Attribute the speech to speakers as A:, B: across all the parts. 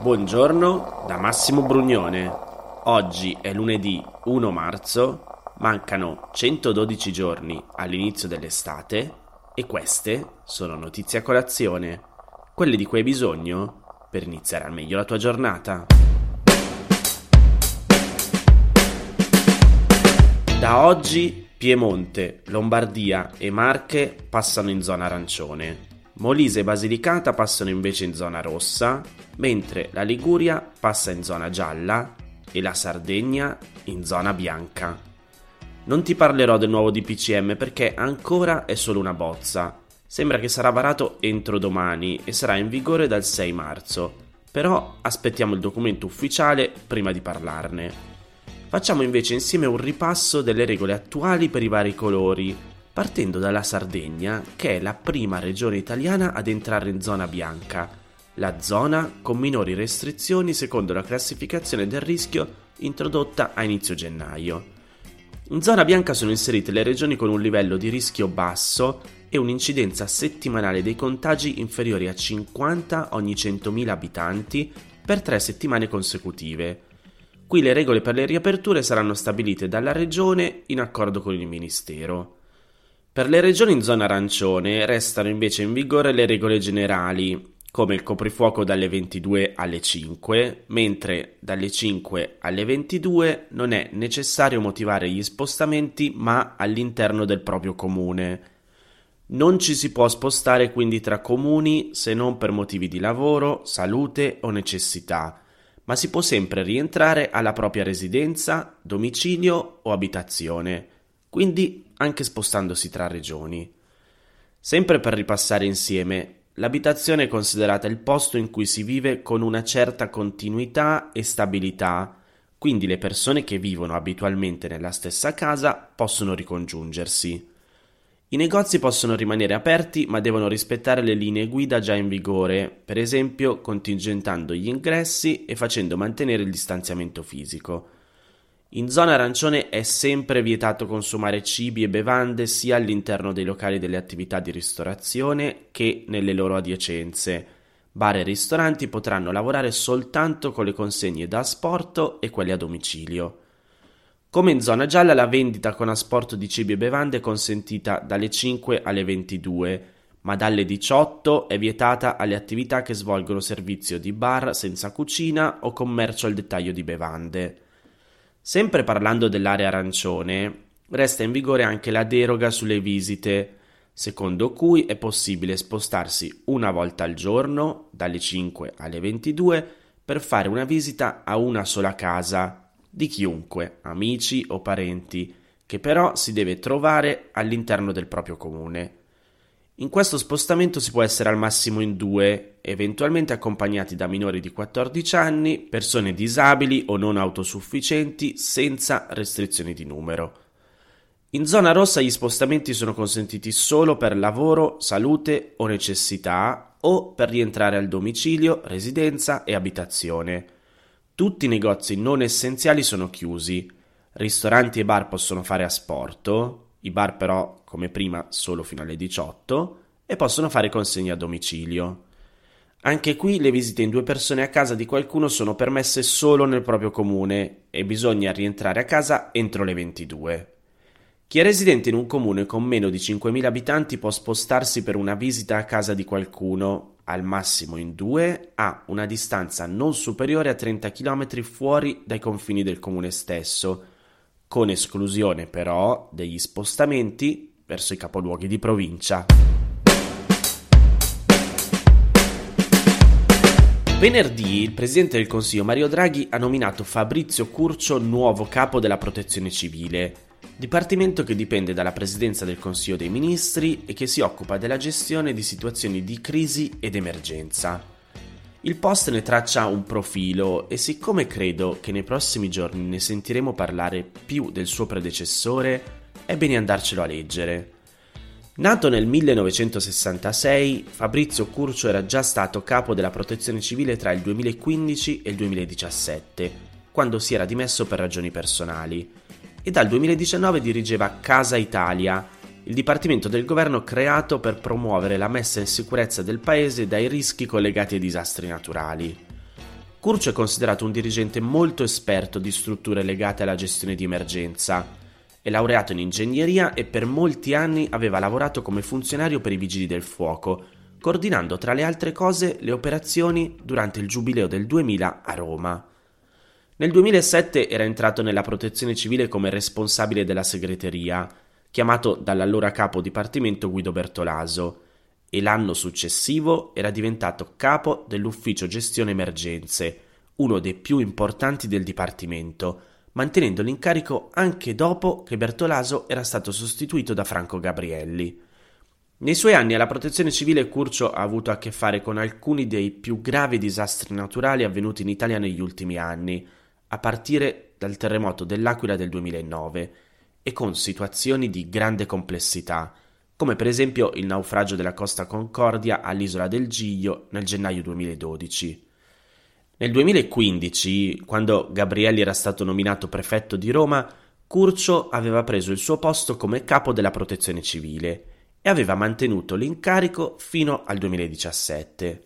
A: Buongiorno da Massimo Brugnone. Oggi è lunedì 1 marzo, mancano 112 giorni all'inizio dell'estate e queste sono notizie a colazione, quelle di cui hai bisogno per iniziare al meglio la tua giornata. Da oggi Piemonte, Lombardia e Marche passano in zona arancione. Molise e Basilicata passano invece in zona rossa, mentre la Liguria passa in zona gialla e la Sardegna in zona bianca. Non ti parlerò del nuovo DPCM perché ancora è solo una bozza. Sembra che sarà varato entro domani e sarà in vigore dal 6 marzo, però aspettiamo il documento ufficiale prima di parlarne. Facciamo invece insieme un ripasso delle regole attuali per i vari colori, partendo dalla Sardegna, che è la prima regione italiana ad entrare in zona bianca, la zona con minori restrizioni secondo la classificazione del rischio introdotta a inizio gennaio. In zona bianca sono inserite le regioni con un livello di rischio basso e un'incidenza settimanale dei contagi inferiori a 50 ogni 100.000 abitanti per tre settimane consecutive. Qui le regole per le riaperture saranno stabilite dalla regione in accordo con il Ministero. Per le regioni in zona arancione restano invece in vigore le regole generali, come il coprifuoco dalle 22 alle 5, mentre dalle 5 alle 22 non è necessario motivare gli spostamenti ma all'interno del proprio comune. Non ci si può spostare quindi tra comuni se non per motivi di lavoro, salute o necessità, ma si può sempre rientrare alla propria residenza, domicilio o abitazione quindi anche spostandosi tra regioni. Sempre per ripassare insieme, l'abitazione è considerata il posto in cui si vive con una certa continuità e stabilità, quindi le persone che vivono abitualmente nella stessa casa possono ricongiungersi. I negozi possono rimanere aperti ma devono rispettare le linee guida già in vigore, per esempio contingentando gli ingressi e facendo mantenere il distanziamento fisico. In zona arancione è sempre vietato consumare cibi e bevande sia all'interno dei locali delle attività di ristorazione che nelle loro adiacenze. Bar e ristoranti potranno lavorare soltanto con le consegne da asporto e quelle a domicilio. Come in zona gialla la vendita con asporto di cibi e bevande è consentita dalle 5 alle 22, ma dalle 18 è vietata alle attività che svolgono servizio di bar senza cucina o commercio al dettaglio di bevande. Sempre parlando dell'area arancione, resta in vigore anche la deroga sulle visite, secondo cui è possibile spostarsi una volta al giorno, dalle 5 alle 22, per fare una visita a una sola casa, di chiunque, amici o parenti, che però si deve trovare all'interno del proprio comune. In questo spostamento si può essere al massimo in due, eventualmente accompagnati da minori di 14 anni, persone disabili o non autosufficienti, senza restrizioni di numero. In zona rossa gli spostamenti sono consentiti solo per lavoro, salute o necessità o per rientrare al domicilio, residenza e abitazione. Tutti i negozi non essenziali sono chiusi. Ristoranti e bar possono fare asporto, i bar però come prima solo fino alle 18 e possono fare consegne a domicilio. Anche qui le visite in due persone a casa di qualcuno sono permesse solo nel proprio comune e bisogna rientrare a casa entro le 22. Chi è residente in un comune con meno di 5.000 abitanti può spostarsi per una visita a casa di qualcuno, al massimo in due, a una distanza non superiore a 30 km fuori dai confini del comune stesso, con esclusione però degli spostamenti verso i capoluoghi di provincia. Venerdì il Presidente del Consiglio Mario Draghi ha nominato Fabrizio Curcio nuovo capo della Protezione Civile, dipartimento che dipende dalla Presidenza del Consiglio dei Ministri e che si occupa della gestione di situazioni di crisi ed emergenza. Il post ne traccia un profilo e siccome credo che nei prossimi giorni ne sentiremo parlare più del suo predecessore, è bene andarcelo a leggere. Nato nel 1966, Fabrizio Curcio era già stato capo della protezione civile tra il 2015 e il 2017, quando si era dimesso per ragioni personali, e dal 2019 dirigeva Casa Italia, il dipartimento del governo creato per promuovere la messa in sicurezza del paese dai rischi collegati ai disastri naturali. Curcio è considerato un dirigente molto esperto di strutture legate alla gestione di emergenza. È laureato in ingegneria e per molti anni aveva lavorato come funzionario per i vigili del fuoco, coordinando tra le altre cose le operazioni durante il giubileo del 2000 a Roma. Nel 2007 era entrato nella protezione civile come responsabile della segreteria, chiamato dall'allora capo dipartimento Guido Bertolaso, e l'anno successivo era diventato capo dell'ufficio gestione emergenze, uno dei più importanti del dipartimento, mantenendo l'incarico anche dopo che Bertolaso era stato sostituito da Franco Gabrielli. Nei suoi anni alla protezione civile Curcio ha avuto a che fare con alcuni dei più gravi disastri naturali avvenuti in Italia negli ultimi anni, a partire dal terremoto dell'Aquila del 2009, e con situazioni di grande complessità, come per esempio il naufragio della Costa Concordia all'isola del Giglio nel gennaio 2012. Nel 2015, quando Gabrielli era stato nominato prefetto di Roma, Curcio aveva preso il suo posto come capo della protezione civile e aveva mantenuto l'incarico fino al 2017.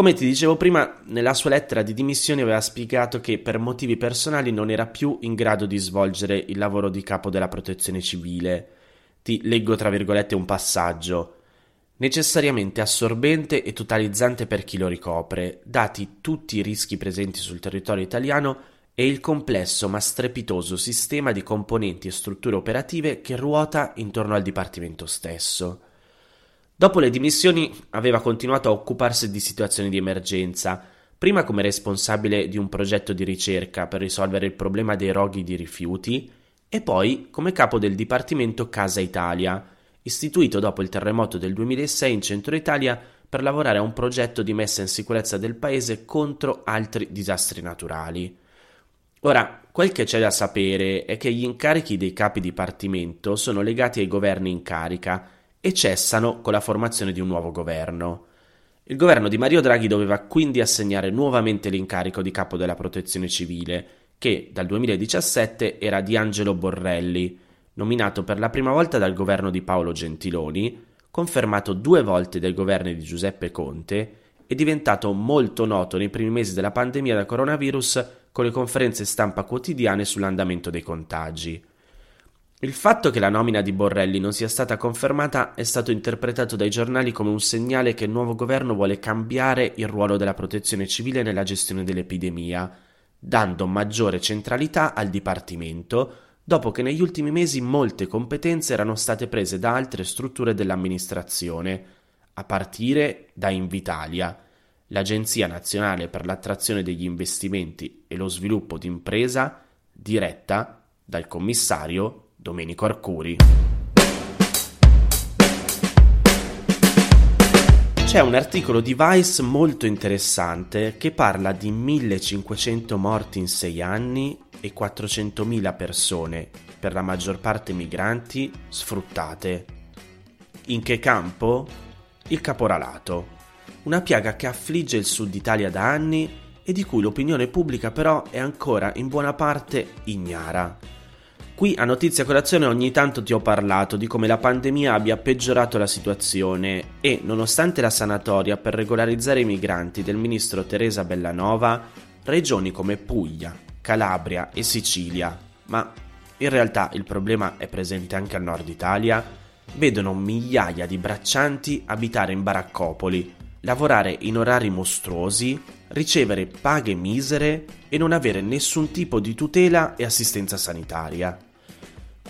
A: Come ti dicevo prima, nella sua lettera di dimissioni aveva spiegato che per motivi personali non era più in grado di svolgere il lavoro di capo della protezione civile ti leggo tra virgolette un passaggio. Necessariamente assorbente e totalizzante per chi lo ricopre, dati tutti i rischi presenti sul territorio italiano e il complesso ma strepitoso sistema di componenti e strutture operative che ruota intorno al Dipartimento stesso. Dopo le dimissioni aveva continuato a occuparsi di situazioni di emergenza, prima come responsabile di un progetto di ricerca per risolvere il problema dei roghi di rifiuti e poi come capo del Dipartimento Casa Italia, istituito dopo il terremoto del 2006 in centro Italia per lavorare a un progetto di messa in sicurezza del paese contro altri disastri naturali. Ora, quel che c'è da sapere è che gli incarichi dei capi dipartimento sono legati ai governi in carica e cessano con la formazione di un nuovo governo. Il governo di Mario Draghi doveva quindi assegnare nuovamente l'incarico di capo della protezione civile, che dal 2017 era di Angelo Borrelli, nominato per la prima volta dal governo di Paolo Gentiloni, confermato due volte dai governi di Giuseppe Conte e diventato molto noto nei primi mesi della pandemia da coronavirus con le conferenze stampa quotidiane sull'andamento dei contagi. Il fatto che la nomina di Borrelli non sia stata confermata è stato interpretato dai giornali come un segnale che il nuovo governo vuole cambiare il ruolo della protezione civile nella gestione dell'epidemia dando maggiore centralità al Dipartimento, dopo che negli ultimi mesi molte competenze erano state prese da altre strutture dell'amministrazione, a partire da Invitalia, l'Agenzia nazionale per l'attrazione degli investimenti e lo sviluppo d'impresa, diretta dal commissario Domenico Arcuri. C'è un articolo di Vice molto interessante che parla di 1500 morti in 6 anni e 400.000 persone, per la maggior parte migranti, sfruttate. In che campo? Il caporalato, una piaga che affligge il sud Italia da anni e di cui l'opinione pubblica però è ancora in buona parte ignara. Qui a Notizia Colazione ogni tanto ti ho parlato di come la pandemia abbia peggiorato la situazione e, nonostante la sanatoria per regolarizzare i migranti del ministro Teresa Bellanova, regioni come Puglia, Calabria e Sicilia, ma in realtà il problema è presente anche al nord Italia, vedono migliaia di braccianti abitare in baraccopoli, lavorare in orari mostruosi, ricevere paghe misere e non avere nessun tipo di tutela e assistenza sanitaria.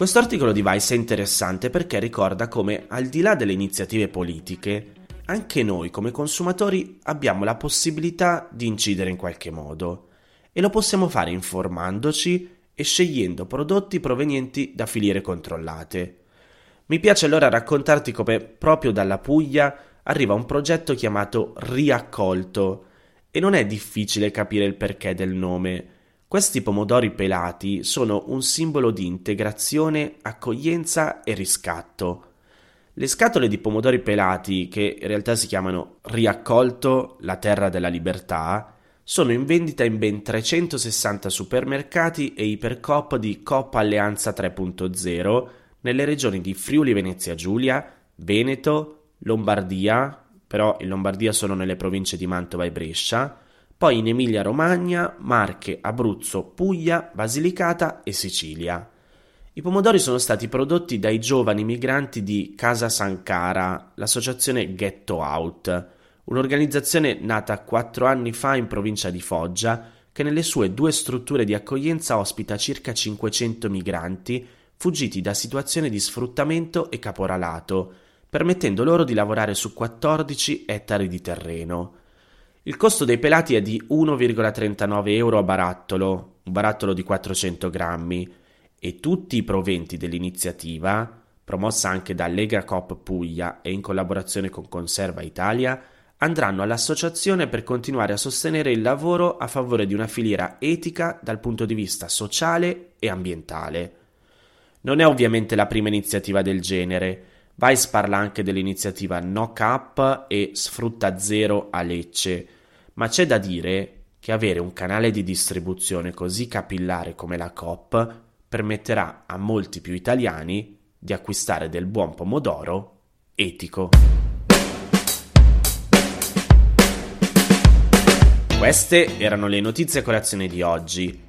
A: Questo articolo di Vice è interessante perché ricorda come, al di là delle iniziative politiche, anche noi come consumatori abbiamo la possibilità di incidere in qualche modo. E lo possiamo fare informandoci e scegliendo prodotti provenienti da filiere controllate. Mi piace allora raccontarti come proprio dalla Puglia arriva un progetto chiamato Riaccolto. E non è difficile capire il perché del nome questi pomodori pelati sono un simbolo di integrazione, accoglienza e riscatto. Le scatole di pomodori pelati, che in realtà si chiamano Riaccolto, la terra della libertà, sono in vendita in ben 360 supermercati e ipercoop di Coop Alleanza 3.0 nelle regioni di Friuli Venezia Giulia, Veneto, Lombardia, però in Lombardia sono nelle province di Mantova e Brescia, poi in Emilia-Romagna, Marche, Abruzzo, Puglia, Basilicata e Sicilia. I pomodori sono stati prodotti dai giovani migranti di Casa Sankara, l'associazione Ghetto Out, un'organizzazione nata quattro anni fa in provincia di Foggia, che nelle sue due strutture di accoglienza ospita circa 500 migranti fuggiti da situazioni di sfruttamento e caporalato, permettendo loro di lavorare su 14 ettari di terreno. Il costo dei pelati è di 1,39 euro a barattolo, un barattolo di 400 grammi, e tutti i proventi dell'iniziativa, promossa anche da Lega Coop Puglia e in collaborazione con Conserva Italia, andranno all'associazione per continuare a sostenere il lavoro a favore di una filiera etica dal punto di vista sociale e ambientale. Non è ovviamente la prima iniziativa del genere, Vice parla anche dell'iniziativa No Cap e Sfrutta Zero a Lecce, ma c'è da dire che avere un canale di distribuzione così capillare come la Coop permetterà a molti più italiani di acquistare del buon pomodoro etico. Queste erano le notizie a colazione di oggi.